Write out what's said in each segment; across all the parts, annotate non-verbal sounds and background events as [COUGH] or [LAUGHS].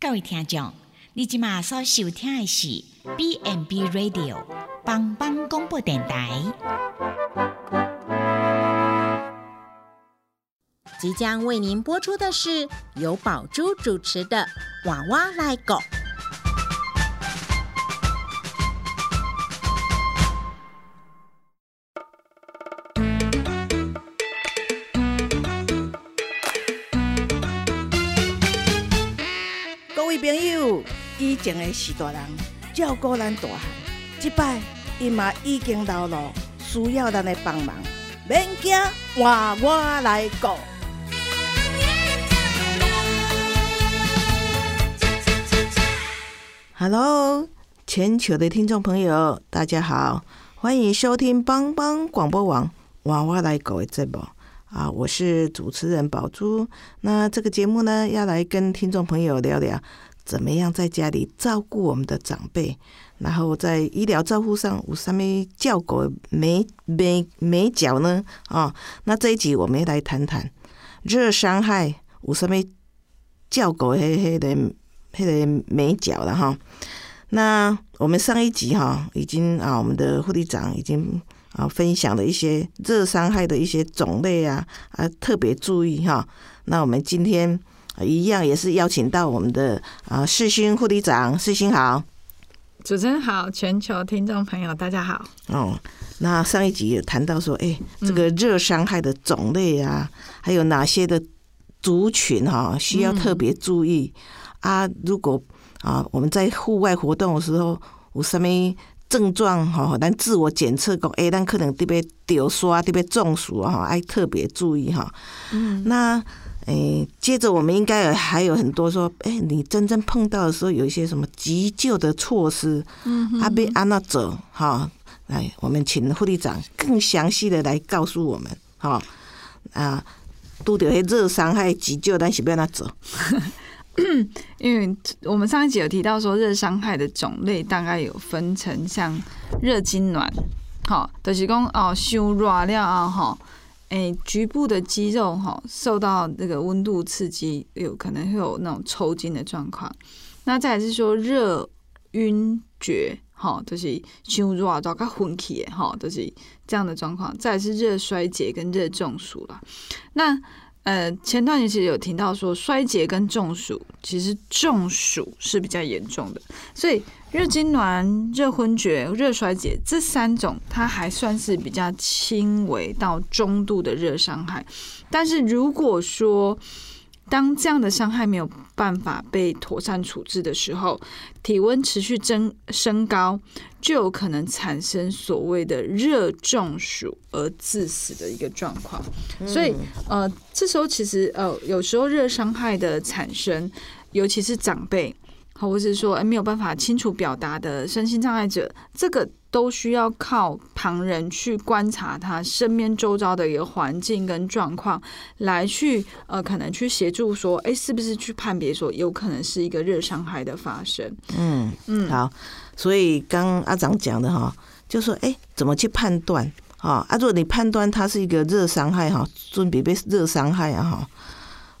各位听众，你今马所收听的是 B N B Radio 帮帮广播电台。即将为您播出的是由宝珠主持的《娃娃来狗》。前的是大人照顾咱大汉，即摆伊嘛已经老了，需要咱的帮忙。免惊，换我来顾。Hello，全球的听众朋友，大家好，欢迎收听帮帮广播网娃娃来狗的节目啊！我是主持人宝珠。那这个节目呢，要来跟听众朋友聊聊，怎么样在家里照顾我们的长辈，然后在医疗照护上有什么照顾美美美角呢？啊，那这一集我们来谈谈热伤害有什么照顾迄迄个。迄个美角了哈，那我们上一集哈已经啊，我们的护理长已经啊分享了一些热伤害的一些种类啊啊，特别注意哈。那我们今天一样也是邀请到我们的啊世勋护理长，世勋好，主持人好，全球听众朋友大家好。哦，那上一集有谈到说，哎，这个热伤害的种类啊，还有哪些的族群哈需要特别注意。啊，如果啊，我们在户外活动的时候有什么症状哈，咱自我检测讲，哎，咱可能特别丢刷，特别中暑啊，爱特别注意哈。嗯，那诶，接着我们应该还有很多说，哎，你真正碰到的时候有一些什么急救的措施，嗯，阿被安那走哈，来，我们请护理长更详细的来告诉我们，哈啊，拄着迄热伤害急救，但是要安那走。[COUGHS] 因为我们上一集有提到说，热伤害的种类大概有分成像热痉挛，好，就是讲哦，修热了啊，哈，诶，局部的肌肉哈受到这个温度刺激，有可能会有那种抽筋的状况。那再是说热晕厥，哈，就是像热到该昏起，哈，就是这样的状况。再是热衰竭跟热中暑了，那。呃，前段其实有听到说衰竭跟中暑，其实中暑是比较严重的，所以热痉挛、热昏厥、热衰竭这三种，它还算是比较轻微到中度的热伤害，但是如果说当这样的伤害没有办法被妥善处置的时候，体温持续增升高，就有可能产生所谓的热中暑而致死的一个状况。所以，呃，这时候其实呃，有时候热伤害的产生，尤其是长辈。或者是说，哎，没有办法清楚表达的身心障碍者，这个都需要靠旁人去观察他身边周遭的一个环境跟状况，来去呃，可能去协助说，哎，是不是去判别说，有可能是一个热伤害的发生？嗯嗯，好，所以刚阿长讲的哈，就说，哎，怎么去判断？哈，啊，如果你判断它是一个热伤害哈，准备被热伤害啊哈。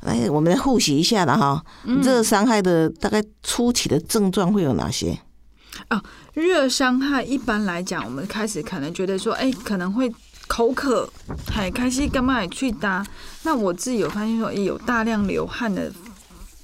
哎，我们来复习一下了哈。热伤害的大概初期的症状会有哪些？哦，热伤害一般来讲，我们开始可能觉得说，哎，可能会口渴，还开始干嘛去搭？那我自己有发现说，有大量流汗的，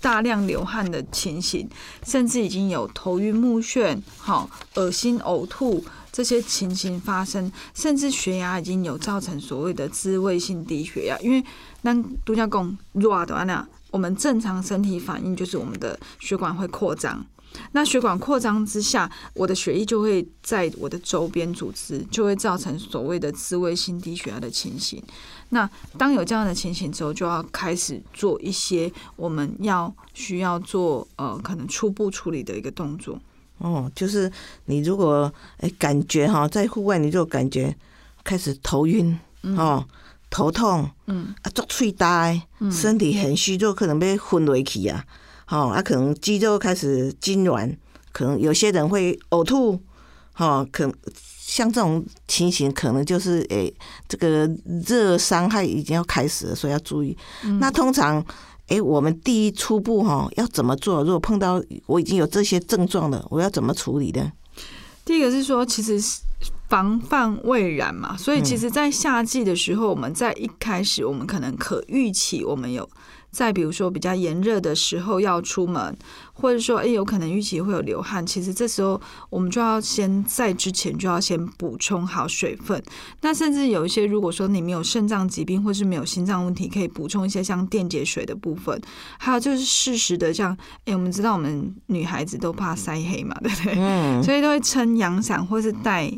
大量流汗的情形，甚至已经有头晕目眩、好恶心、呕吐这些情形发生，甚至血压已经有造成所谓的自慰性低血压，因为。那度假讲热的话呢，我们正常身体反应就是我们的血管会扩张。那血管扩张之下，我的血液就会在我的周边组织，就会造成所谓的自慰性低血压的情形。那当有这样的情形之后，就要开始做一些我们要需要做呃可能初步处理的一个动作。哦，就是你如果哎感觉哈，在户外你就感觉开始头晕哦。头痛，嗯，啊，做喙呆，身体很虚弱，可能被昏落去啊，好，啊，可能肌肉开始痉挛，可能有些人会呕吐，哈，可像这种情形，可能就是诶，这个热伤害已经要开始了，所以要注意。那通常哎，我们第一初步哈要怎么做？如果碰到我已经有这些症状了，我要怎么处理呢？第一个是说，其实防范未然嘛，所以其实，在夏季的时候，我们在一开始，我们可能可预期，我们有。再比如说比较炎热的时候要出门，或者说诶有可能预期会有流汗，其实这时候我们就要先在之前就要先补充好水分。那甚至有一些如果说你没有肾脏疾病或是没有心脏问题，可以补充一些像电解水的部分。还有就是适时的像诶我们知道我们女孩子都怕晒黑嘛，对不对？嗯。所以都会撑阳伞或是戴。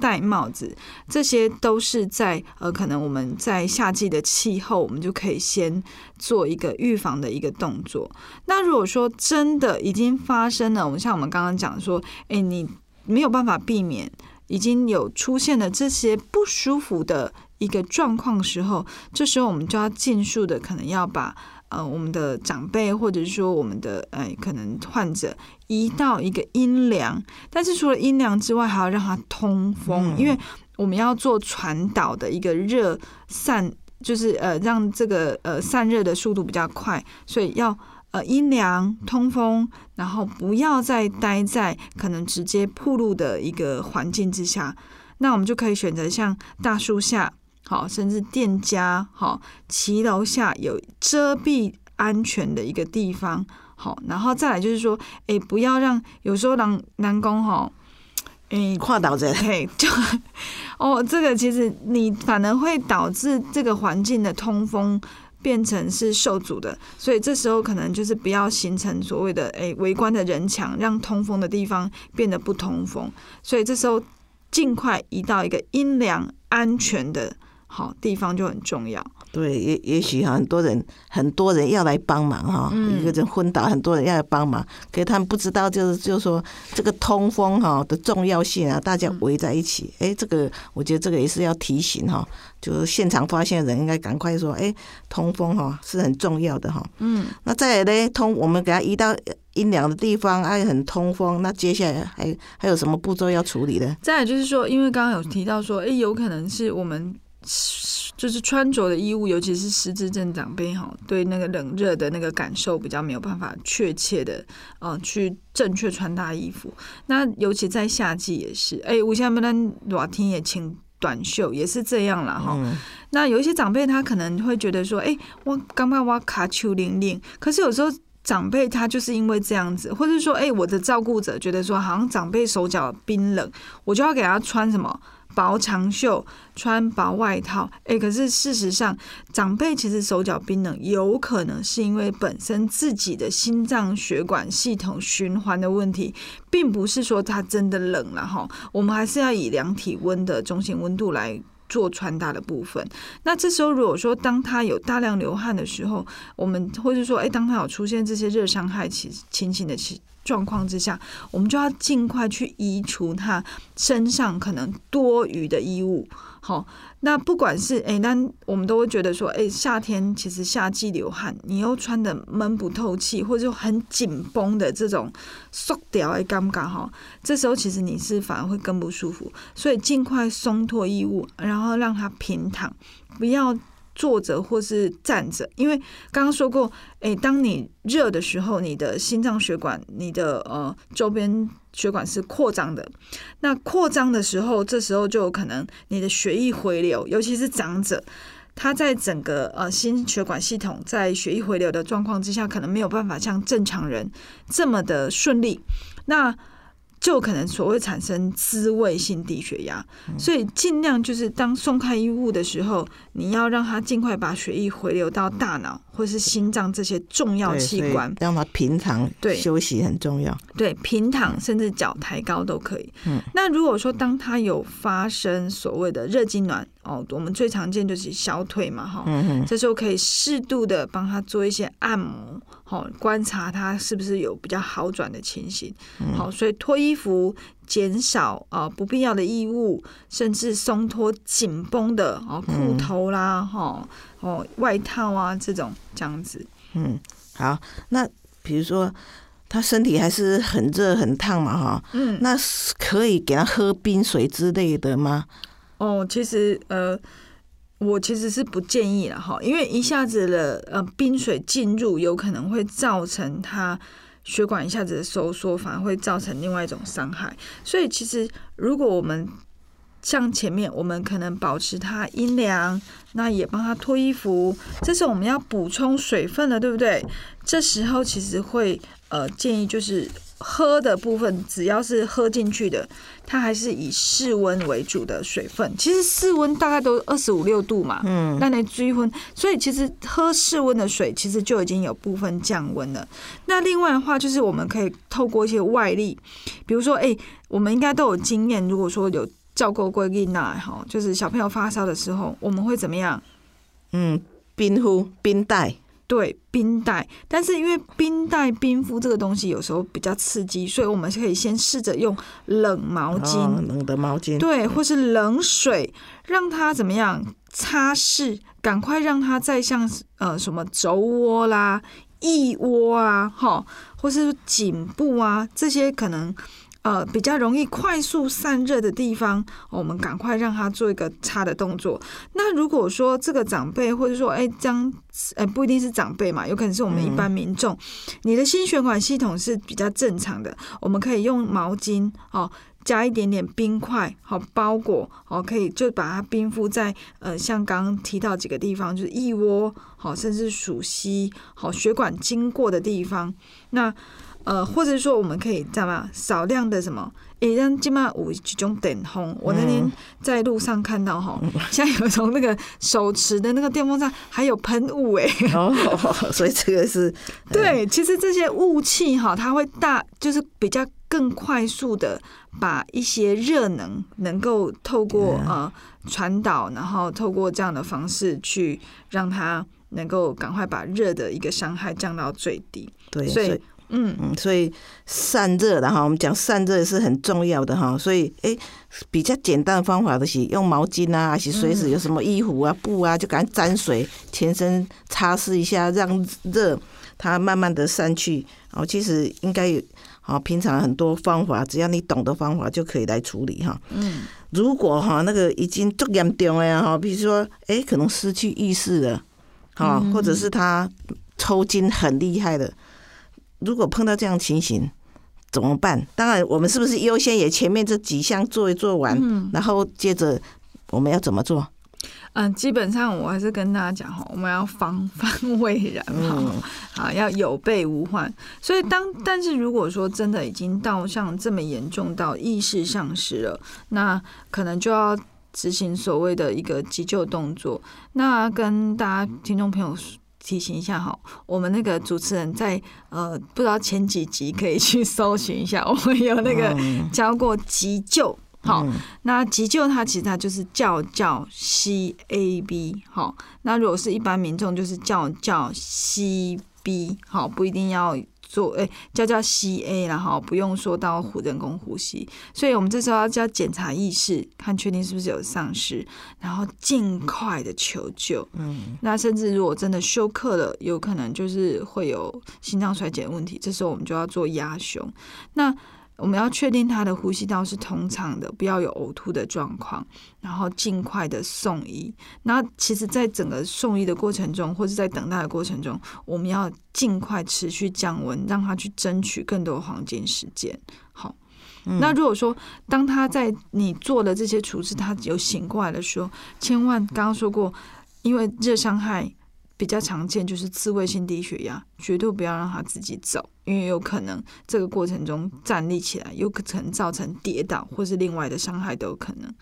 戴帽子，这些都是在呃，可能我们在夏季的气候，我们就可以先做一个预防的一个动作。那如果说真的已经发生了，我们像我们刚刚讲说，哎，你没有办法避免，已经有出现了这些不舒服的一个状况时候，这时候我们就要尽速的可能要把。呃，我们的长辈或者是说我们的呃，可能患者移到一个阴凉，但是除了阴凉之外，还要让它通风，因为我们要做传导的一个热散，就是呃让这个呃散热的速度比较快，所以要呃阴凉通风，然后不要再待在可能直接铺路的一个环境之下，那我们就可以选择像大树下。好，甚至店家好，骑楼下有遮蔽安全的一个地方，好，然后再来就是说，哎，不要让有时候男男工哈，哎，跨岛着，嘿，就 [LAUGHS] 哦，这个其实你反而会导致这个环境的通风变成是受阻的，所以这时候可能就是不要形成所谓的哎围观的人墙，让通风的地方变得不通风，所以这时候尽快移到一个阴凉安全的。好地方就很重要。对，也也许很多人很多人要来帮忙哈，一个人昏倒，很多人要来帮忙，可是他们不知道，就是就是说这个通风哈的重要性啊，大家围在一起，哎，这个我觉得这个也是要提醒哈，就是现场发现人应该赶快说，哎，通风哈是很重要的哈。嗯，那再来呢，通我们给他移到阴凉的地方，哎很通风，那接下来还还有什么步骤要处理的？再来就是说，因为刚刚有提到说，哎，有可能是我们。就是穿着的衣物，尤其是失智症长辈哈，对那个冷热的那个感受比较没有办法确切的，呃，去正确穿搭衣服。那尤其在夏季也是，哎，我现在不能热天也穿短袖，也是这样了哈。那有一些长辈他可能会觉得说，哎，我刚刚我卡丘零零，可是有时候长辈他就是因为这样子，或者说，哎，我的照顾者觉得说，好像长辈手脚冰冷，我就要给他穿什么？薄长袖，穿薄外套，哎，可是事实上，长辈其实手脚冰冷，有可能是因为本身自己的心脏血管系统循环的问题，并不是说他真的冷了哈。我们还是要以量体温的中心温度来做穿搭的部分。那这时候，如果说当他有大量流汗的时候，我们或者说，哎，当他有出现这些热伤害情情形的情。状况之下，我们就要尽快去移除他身上可能多余的衣物。好，那不管是哎，那我们都会觉得说，哎，夏天其实夏季流汗，你又穿的闷不透气，或者很紧绷的这种缩掉哎，尴尬哈。这时候其实你是反而会更不舒服，所以尽快松脱衣物，然后让它平躺，不要。坐着或是站着，因为刚刚说过，诶，当你热的时候，你的心脏血管、你的呃周边血管是扩张的。那扩张的时候，这时候就有可能你的血液回流，尤其是长者，他在整个呃心血管系统在血液回流的状况之下，可能没有办法像正常人这么的顺利。那就可能所谓产生滋味性低血压，所以尽量就是当松开衣物的时候，你要让它尽快把血液回流到大脑或是心脏这些重要器官，让它平躺对休息很重要。对，平躺甚至脚抬高都可以。嗯，那如果说当它有发生所谓的热痉挛。哦，我们最常见就是小腿嘛，哈，这时候可以适度的帮他做一些按摩，好观察他是不是有比较好转的情形。好，所以脱衣服，减少啊不必要的衣物，甚至松脱紧绷的哦裤头啦，哈哦外套啊这种这样子。嗯，好，那比如说他身体还是很热很烫嘛，哈，嗯，那可以给他喝冰水之类的吗？哦，其实呃，我其实是不建议了哈，因为一下子的呃冰水进入，有可能会造成它血管一下子的收缩，反而会造成另外一种伤害。所以其实如果我们像前面，我们可能保持它阴凉，那也帮它脱衣服，这是我们要补充水分的，对不对？这时候其实会呃建议就是。喝的部分，只要是喝进去的，它还是以室温为主的水分。其实室温大概都二十五六度嘛，嗯，那你追温，所以其实喝室温的水，其实就已经有部分降温了。那另外的话，就是我们可以透过一些外力，比如说，哎，我们应该都有经验，如果说有照顾过囡那哈，就是小朋友发烧的时候，我们会怎么样？嗯，冰敷、冰袋。对冰袋，但是因为冰袋冰敷这个东西有时候比较刺激，所以我们可以先试着用冷毛巾，冷的毛巾，对，或是冷水，让它怎么样擦拭，赶快让它再像呃什么肘窝啦、腋窝啊，哈，或是颈部啊这些可能。呃，比较容易快速散热的地方，我们赶快让他做一个擦的动作。那如果说这个长辈，或者说哎，这样，哎，不一定是长辈嘛，有可能是我们一般民众，你的心血管系统是比较正常的，我们可以用毛巾哦，加一点点冰块，好包裹，好可以就把它冰敷在呃，像刚刚提到几个地方，就是腋窝，好，甚至属膝，好血管经过的地方，那。呃，或者说我们可以知道吗？少量的什么？诶，让起码有一种等红。我那天在路上看到哈，[LAUGHS] 像有从那个手持的那个电风扇还有喷雾诶。哦，[LAUGHS] 所以这个是 [LAUGHS] 对。其实这些雾气哈，它会大，就是比较更快速的把一些热能能够透过呃传导，然后透过这样的方式去让它能够赶快把热的一个伤害降到最低。对，所以。嗯嗯，所以散热的哈，我们讲散热是很重要的哈。所以哎，比较简单的方法就是用毛巾啊，还是随时有什么衣服啊、布啊，就赶紧沾水，全身擦拭一下，让热它慢慢的散去。哦，其实应该有好，平常很多方法，只要你懂的方法就可以来处理哈。嗯，如果哈那个已经足严重了哈，比如说哎，可能失去意识了，哈，或者是他抽筋很厉害的。如果碰到这样情形怎么办？当然，我们是不是优先也前面这几项做一做完，然后接着我们要怎么做？嗯，基本上我还是跟大家讲哈，我们要防 [LAUGHS] 范未然哈，啊，要有备无患。所以当但是如果说真的已经到像这么严重到意识丧失了，那可能就要执行所谓的一个急救动作。那跟大家听众朋友。提醒一下哈，我们那个主持人在呃，不知道前几集可以去搜寻一下，[LAUGHS] 我们有那个教过急救，好，那急救它其实它就是叫叫 C A B，好，那如果是一般民众就是叫叫 C B，好，不一定要。做诶，叫叫 C A，然后不用说到人工呼吸，所以我们这时候要叫检查意识，看确定是不是有丧失，然后尽快的求救。嗯，那甚至如果真的休克了，有可能就是会有心脏衰竭问题，这时候我们就要做压胸。那我们要确定他的呼吸道是通畅的，不要有呕吐的状况，然后尽快的送医。那其实，在整个送医的过程中，或者在等待的过程中，我们要尽快持续降温，让他去争取更多黄金时间。好，那如果说当他在你做的这些处置，他有醒过来的时候，千万刚刚说过，因为热伤害。比较常见就是自慰性低血压，绝对不要让他自己走，因为有可能这个过程中站立起来，有可能造成跌倒或是另外的伤害都有可能。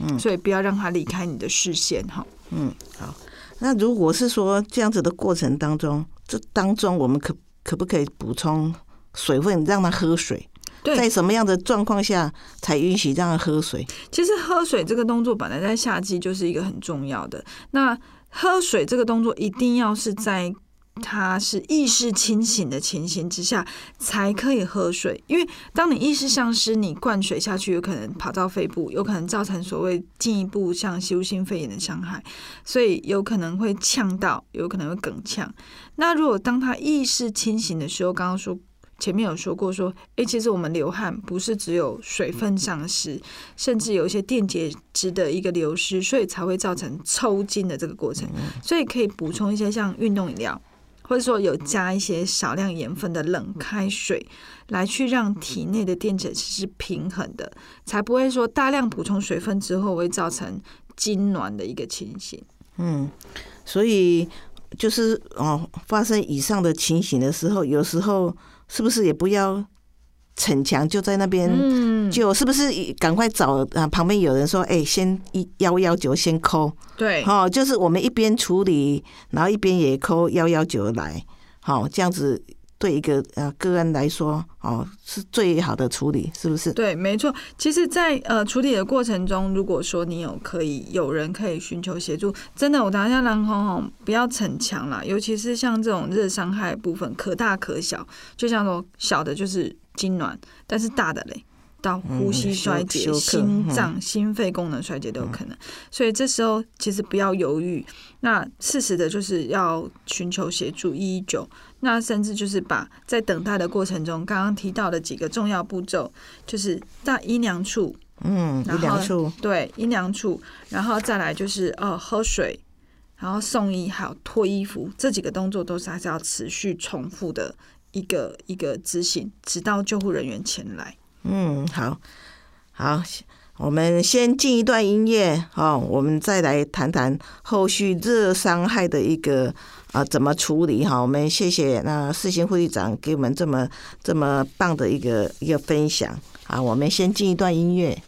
嗯，所以不要让他离开你的视线哈。嗯，好。那如果是说这样子的过程当中，这当中我们可可不可以补充水分，让他喝水？在什么样的状况下才允许让他喝水？其实喝水这个动作本来在夏季就是一个很重要的。那喝水这个动作一定要是在他是意识清醒的情形之下才可以喝水，因为当你意识丧失，你灌水下去有可能跑到肺部，有可能造成所谓进一步像吸入性肺炎的伤害，所以有可能会呛到，有可能会哽呛。那如果当他意识清醒的时候，刚刚说前面有说过说，诶，其实我们流汗不是只有水分丧失，甚至有一些电解质的一个流失，所以才会造成抽筋的这个过程。所以可以补充一些像运动饮料，或者说有加一些少量盐分的冷开水，来去让体内的电解质是平衡的，才不会说大量补充水分之后会造成痉挛的一个情形。嗯，所以就是哦，发生以上的情形的时候，有时候是不是也不要逞强，就在那边，嗯，就是不是赶快找啊旁边有人说，哎，先一幺幺九先扣，对，哦，就是我们一边处理，然后一边也扣幺幺九来，好，这样子对一个呃个人来说，哦，是最好的处理，是不是？对，没错。其实在，呃处理的过程中，如果说你有可以有人可以寻求协助，真的，我等一下蓝红红不要逞强啦，尤其是像这种热伤害部分，可大可小。就像说小的就是痉挛，但是大的嘞，到呼吸衰竭、心脏、心肺功能衰竭都有可能。所以这时候其实不要犹豫，那适时的就是要寻求协助一一九。那甚至就是把在等待的过程中，刚刚提到的几个重要步骤，就是在阴凉处，嗯，然后处，对阴凉处，然后再来就是呃喝水，然后送医，还有脱衣服，这几个动作都是还是要持续重复的一个一个执行，直到救护人员前来。嗯，好，好，我们先进一段音乐哦，我们再来谈谈后续热伤害的一个啊怎么处理哈。我们谢谢那世新会长给我们这么这么棒的一个一个分享啊。我们先进一段音乐。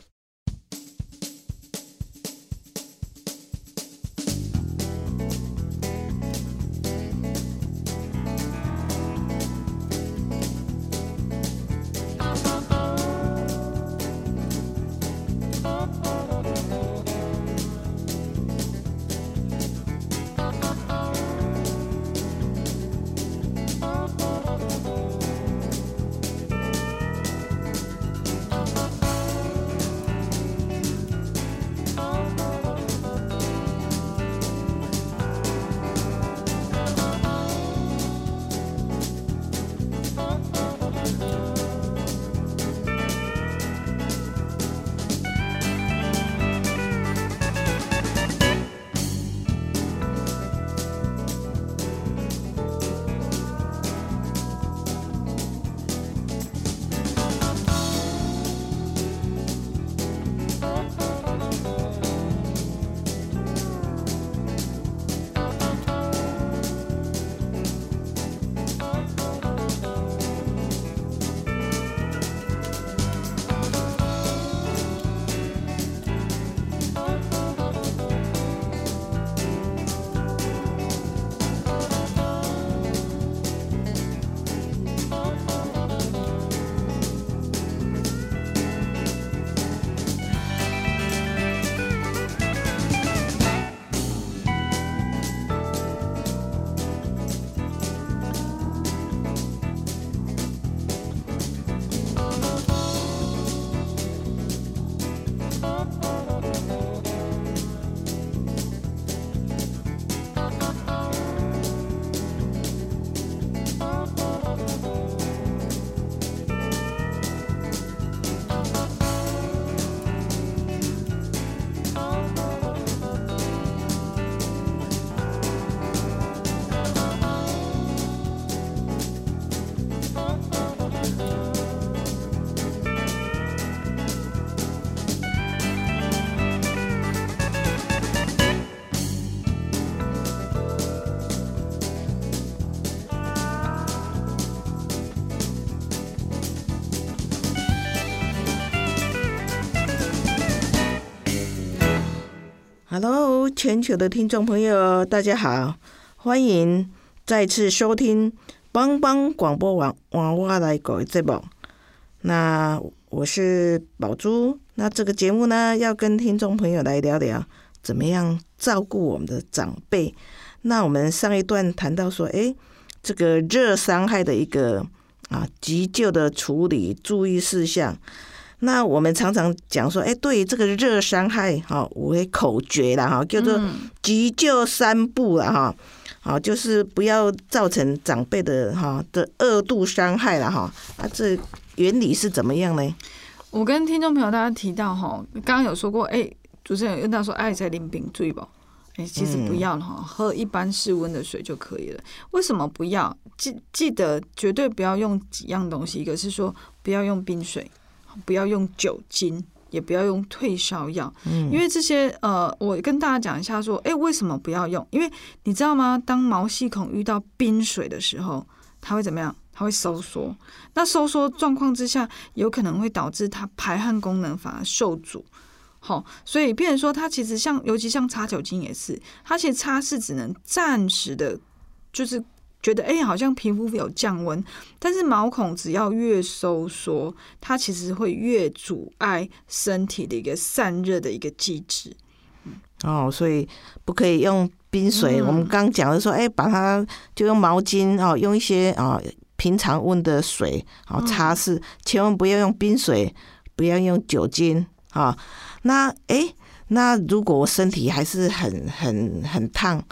Hello，全球的听众朋友，大家好，欢迎再次收听帮帮广播网网我来搞节目。那我是宝珠，那这个节目呢，要跟听众朋友来聊聊怎么样照顾我们的长辈。那我们上一段谈到说，诶，这个热伤害的一个啊急救的处理注意事项。那我们常常讲说，哎，对这个热伤害，哈，我会口诀啦，哈，叫做急救三步啦，哈，好，就是不要造成长辈的哈的二度伤害了哈。啊，这原理是怎么样呢？我跟听众朋友大家提到哈，刚刚有说过，哎、主持人有问到说，爱在淋冰醉吧？哎、其实不要了哈，喝一般室温的水就可以了。为什么不要？记记得绝对不要用几样东西，一个是说不要用冰水，不要用酒精。也不要用退烧药，因为这些呃，我跟大家讲一下说，哎、为什么不要用？因为你知道吗？当毛细孔遇到冰水的时候，它会怎么样？它会收缩。那收缩状况之下，有可能会导致它排汗功能反而受阻。好，所以变成说，它其实像，尤其像擦酒精也是，它其实擦是只能暂时的，就是觉得哎、好像皮肤有降温，但是毛孔只要越收缩，它其实会越阻碍身体的一个散热的一个机制。哦，所以不可以用冰水。嗯我们刚讲的说，哎，把它就用毛巾哦，用一些啊、平常温的水哦擦拭，千万不要用冰水，不要用酒精啊、那哎，那如果我身体还是很很很烫，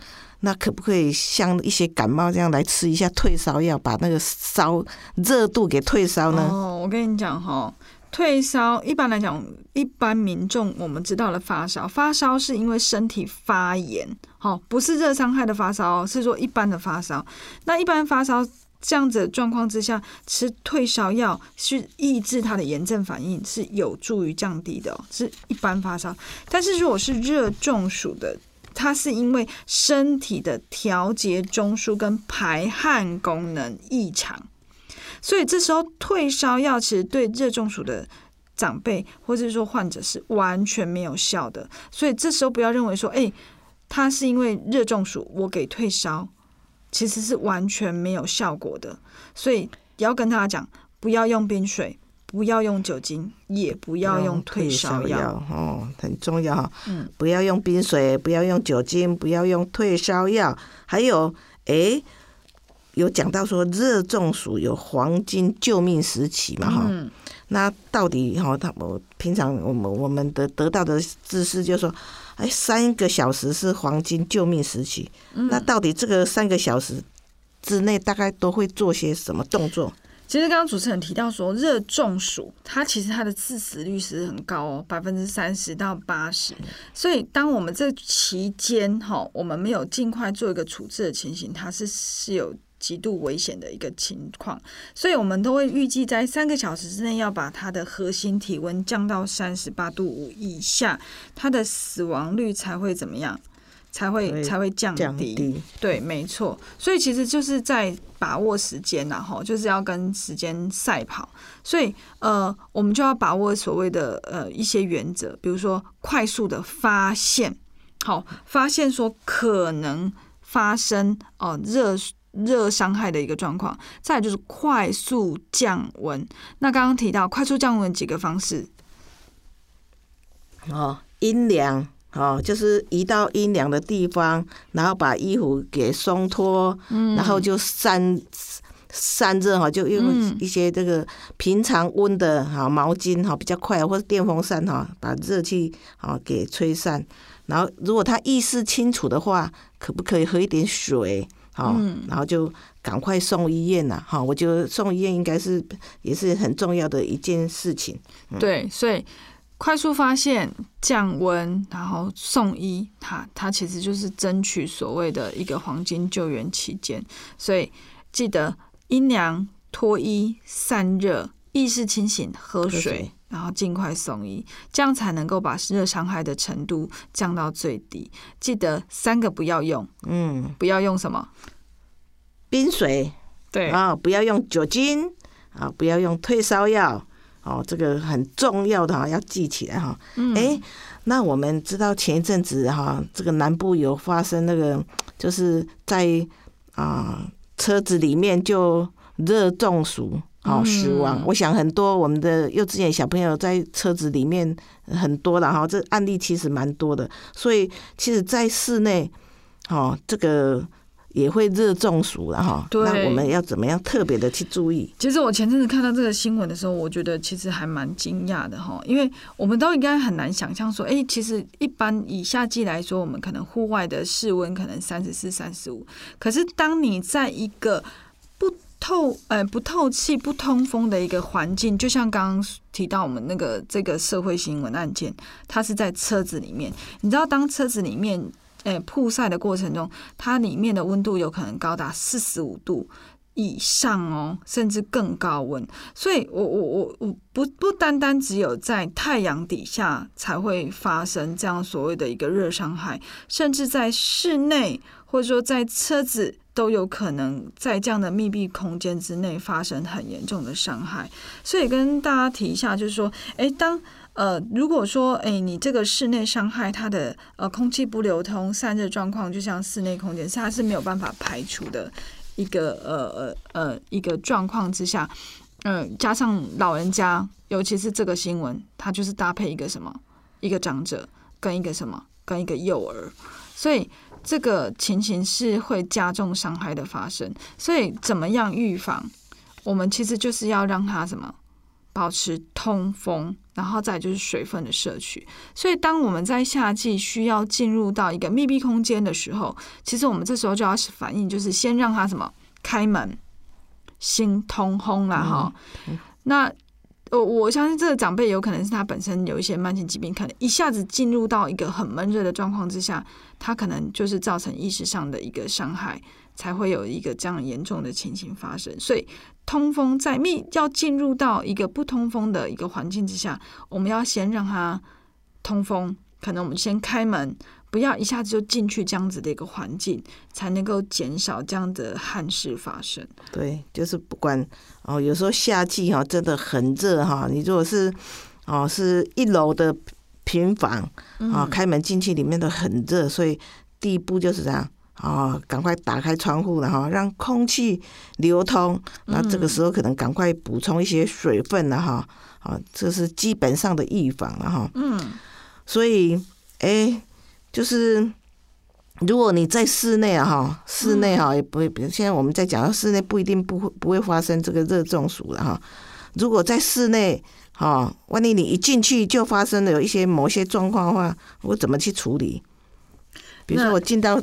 那可不可以像一些感冒这样来吃一下退烧药，把那个烧热度给退烧呢？哦，我跟你讲哈，退烧一般来讲，一般民众我们知道了发烧，发烧是因为身体发炎，好，不是热伤害的发烧，是说一般的发烧。那一般发烧这样子状况之下，吃退烧药是抑制它的炎症反应，是有助于降低的、哦，是一般发烧。但是如果是热中暑的，它是因为身体的调节中枢跟排汗功能异常。所以这时候退烧药其实对热中暑的长辈或者是说患者是完全没有效的。所以这时候不要认为说，哎、他是因为热中暑，我给退烧，其实是完全没有效果的。所以也要跟大家讲，不要用冰水，不要用酒精，也不要用退烧药。哦，很重要哈。嗯，不要用冰水，不要用酒精，不要用退烧药。还有，诶，有讲到说热中暑有黄金救命时期嘛哈。嗯，那到底哈，他我平常我们我们的得到的知识就是说，哎，三个小时是黄金救命时期。嗯那到底这个三个小时之内大概都会做些什么动作？其实刚刚主持人提到说，热中暑它其实它的致死率是很高哦，百分之三十到八十。所以当我们这期间哈，我们没有尽快做一个处置的情形，它是是有极度危险的一个情况。所以我们都会预计在三个小时之内要把它的核心体温降到三十八度五以下，它的死亡率才会怎么样？才会会才会降降低。对，没错，所以其实就是在把握时间然后就是要跟时间赛跑。所以呃，我们就要把握所谓的呃一些原则，比如说快速的发现，好，发现说可能发生哦热。热伤害的一个状况，再来就是快速降温。那刚刚提到快速降温几个方式，哦，阴凉哦，就是移到阴凉的地方，然后把衣服给松脱，嗯然后就散散热哈，就用嗯一些这个平常温的哈毛巾哈比较快，或者电风扇哈把热气哈给吹散。然后如果他意识清楚的话，可不可以喝一点水？好，嗯然后就赶快送医院呐！哈，我觉得送医院应该是也是很重要的一件事情。对，所以快速发现、降温，然后送医，它它其实就是争取所谓的一个黄金救援期间。所以记得阴凉、脱衣、散热、意识清醒、喝水，然后尽快送医，这样才能够把热伤害的程度降到最低。记得三个不要用，嗯，不要用什么？冰水。对，啊，不要用酒精。啊，不要用退烧药哦，这个很重要的哈，要记起来哈。嗯哎、那我们知道前一阵子哈，这个南部有发生那个，就是在啊、车子里面就热中暑。哦，死亡！嗯我想很多我们的幼稚园小朋友在车子里面很多的哈，这案例其实蛮多的。所以其实，在室内，哦，这个也会热中暑了哈。对那我们要怎么样特别的去注意？其实我前阵子看到这个新闻的时候，我觉得其实还蛮惊讶的哈，因为我们都应该很难想象说，哎、其实一般以夏季来说，我们可能户外的室温可能三十四、三十五，可是当你在一个不透呃不透气、不通风的一个环境，就像刚刚提到我们那个这个社会新闻案件，它是在车子里面，你知道当车子里面。诶，曝晒的过程中，它里面的温度有可能高达四十五度以上哦，甚至更高温。所以我，我我我不不单单只有在太阳底下才会发生这样所谓的一个热伤害，甚至在室内或者说在车子都有可能在这样的密闭空间之内发生很严重的伤害。所以跟大家提一下，就是说，诶，当呃，如果说，诶，你这个室内伤害它的呃空气不流通、散热状况，就像室内空间，是它是没有办法排除的一个呃呃呃一个状况之下，嗯、加上老人家，尤其是这个新闻，它就是搭配一个什么，一个长者跟一个什么，跟一个幼儿，所以这个情形是会加重伤害的发生。所以怎么样预防？我们其实就是要让他什么？保持通风，然后再就是水分的摄取。所以，当我们在夏季需要进入到一个密闭空间的时候，其实我们这时候就要反应，就是先让它什么开门，心通风啦哈。那我我相信这个长辈有可能是他本身有一些慢性疾病，可能一下子进入到一个很闷热的状况之下，他可能就是造成意识上的一个伤害，才会有一个这样严重的情形发生。所以。通风在密要进入到一个不通风的一个环境之下，我们要先让它通风，可能我们先开门，不要一下子就进去这样子的一个环境，才能够减少这样的憾事发生。对，就是不管哦，有时候夏季哈、真的很热哈、你如果是哦是一楼的平房啊、开门进去里面都很热，所以第一步就是这样。哦，赶快打开窗户，了哈让空气流通。那这个时候可能赶快补充一些水分了哈。啊，这是基本上的预防了哈。嗯，所以，哎，就是如果你在室内啊哈，室内哈也不会，比如现在我们在讲室内不一定不会不会发生这个热中暑了哈。如果在室内哈，万一你一进去就发生了有一些某些状况的话，我怎么去处理？比如说我进到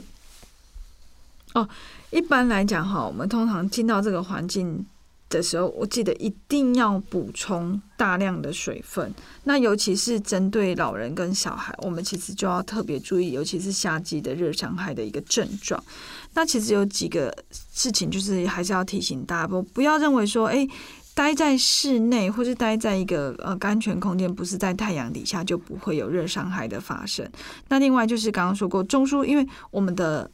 哦一般来讲哈，我们通常进到这个环境的时候，我记得一定要补充大量的水分。那尤其是针对老人跟小孩，我们其实就要特别注意，尤其是夏季的热伤害的一个症状。那其实有几个事情，就是还是要提醒大家，不不要认为说，哎、待在室内或是待在一个呃安全空间，不是在太阳底下就不会有热伤害的发生。那另外就是刚刚说过，中枢，因为我们的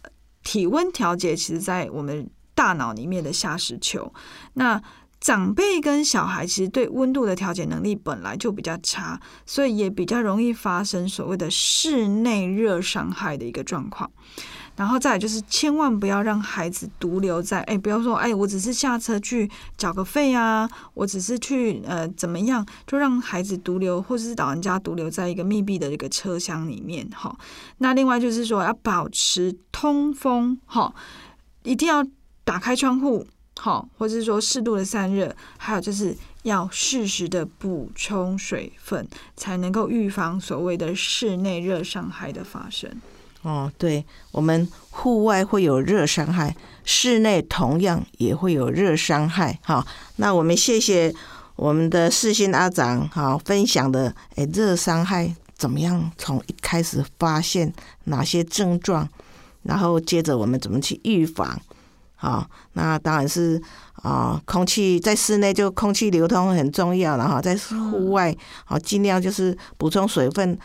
体温调节其实在我们大脑里面的下视丘。那长辈跟小孩其实对温度的调节能力本来就比较差，所以也比较容易发生所谓的室内热伤害的一个状况。然后再来就是，千万不要让孩子独留在，哎，不要说，哎，我只是下车去缴个费啊，我只是去呃怎么样，就让孩子独留，或者是老人家独留在一个密闭的一个车厢里面，哈。那另外就是说，要保持通风，哈，一定要打开窗户，好，或者是说适度的散热，还有就是要适时的补充水分，才能够预防所谓的室内热伤害的发生。哦，对，我们户外会有热伤害，室内同样也会有热伤害。哈，那我们谢谢我们的世新阿长哈分享的，哎，热伤害怎么样从一开始发现哪些症状，然后接着我们怎么去预防。好，那当然是啊，空气在室内就空气流通很重要了哈，在户外好尽量就是补充水分。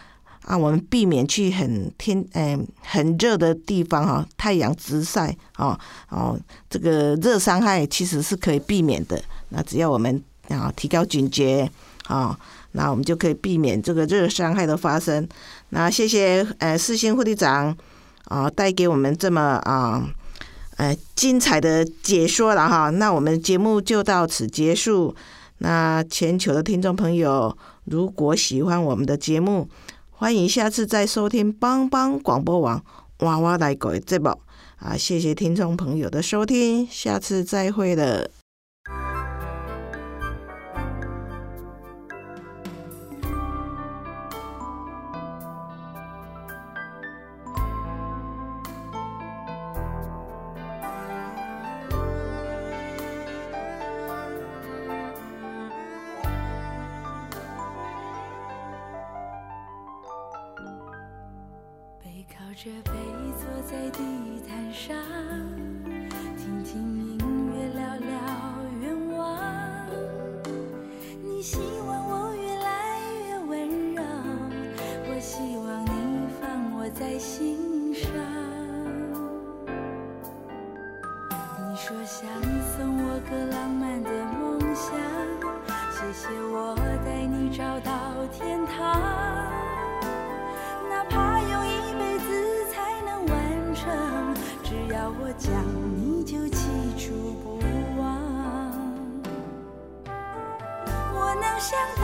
啊，我们避免去很天嗯、很热的地方哈，太阳直晒哦哦，这个热伤害其实是可以避免的。那只要我们啊提高警觉啊，那我们就可以避免这个热伤害的发生。那谢谢呃四星护理长啊带给我们这么啊呃精彩的解说了哈。那我们节目就到此结束。那全球的听众朋友，如果喜欢我们的节目，欢迎下次再收听帮帮广播网娃娃来狗的节目啊！谢谢听众朋友的收听，下次再会了。着背坐在地毯上，听听音乐，聊聊愿望。你希望我越来越温柔，我希望你放我在心上。你说想。相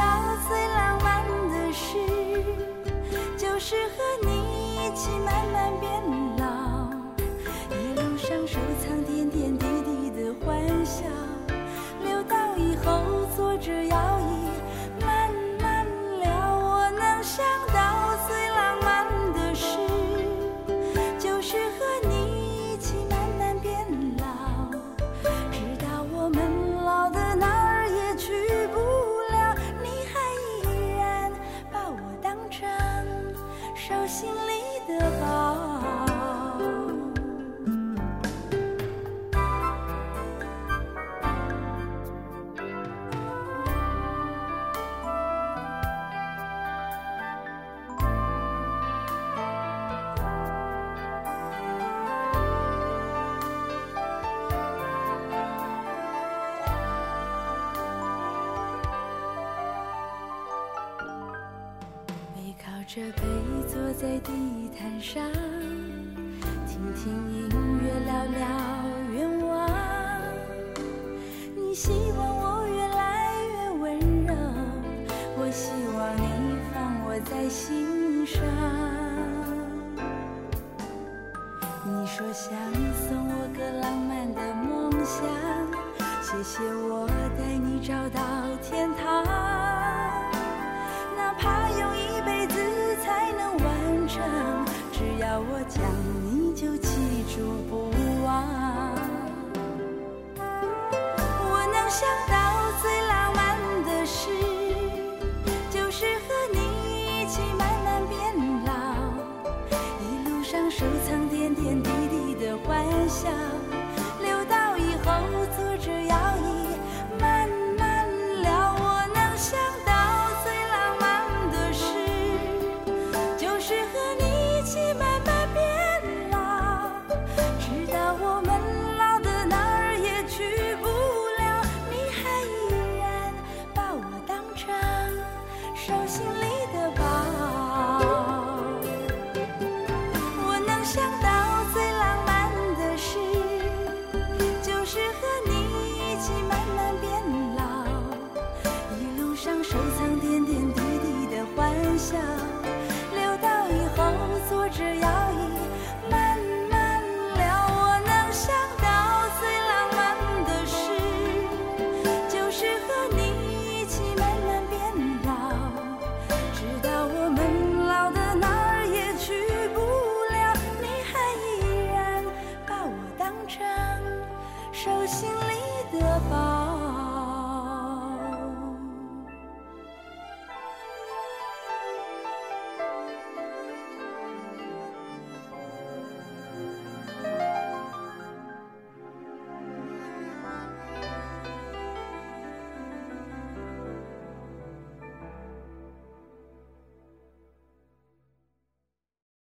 着杯，坐在地毯上，听听音。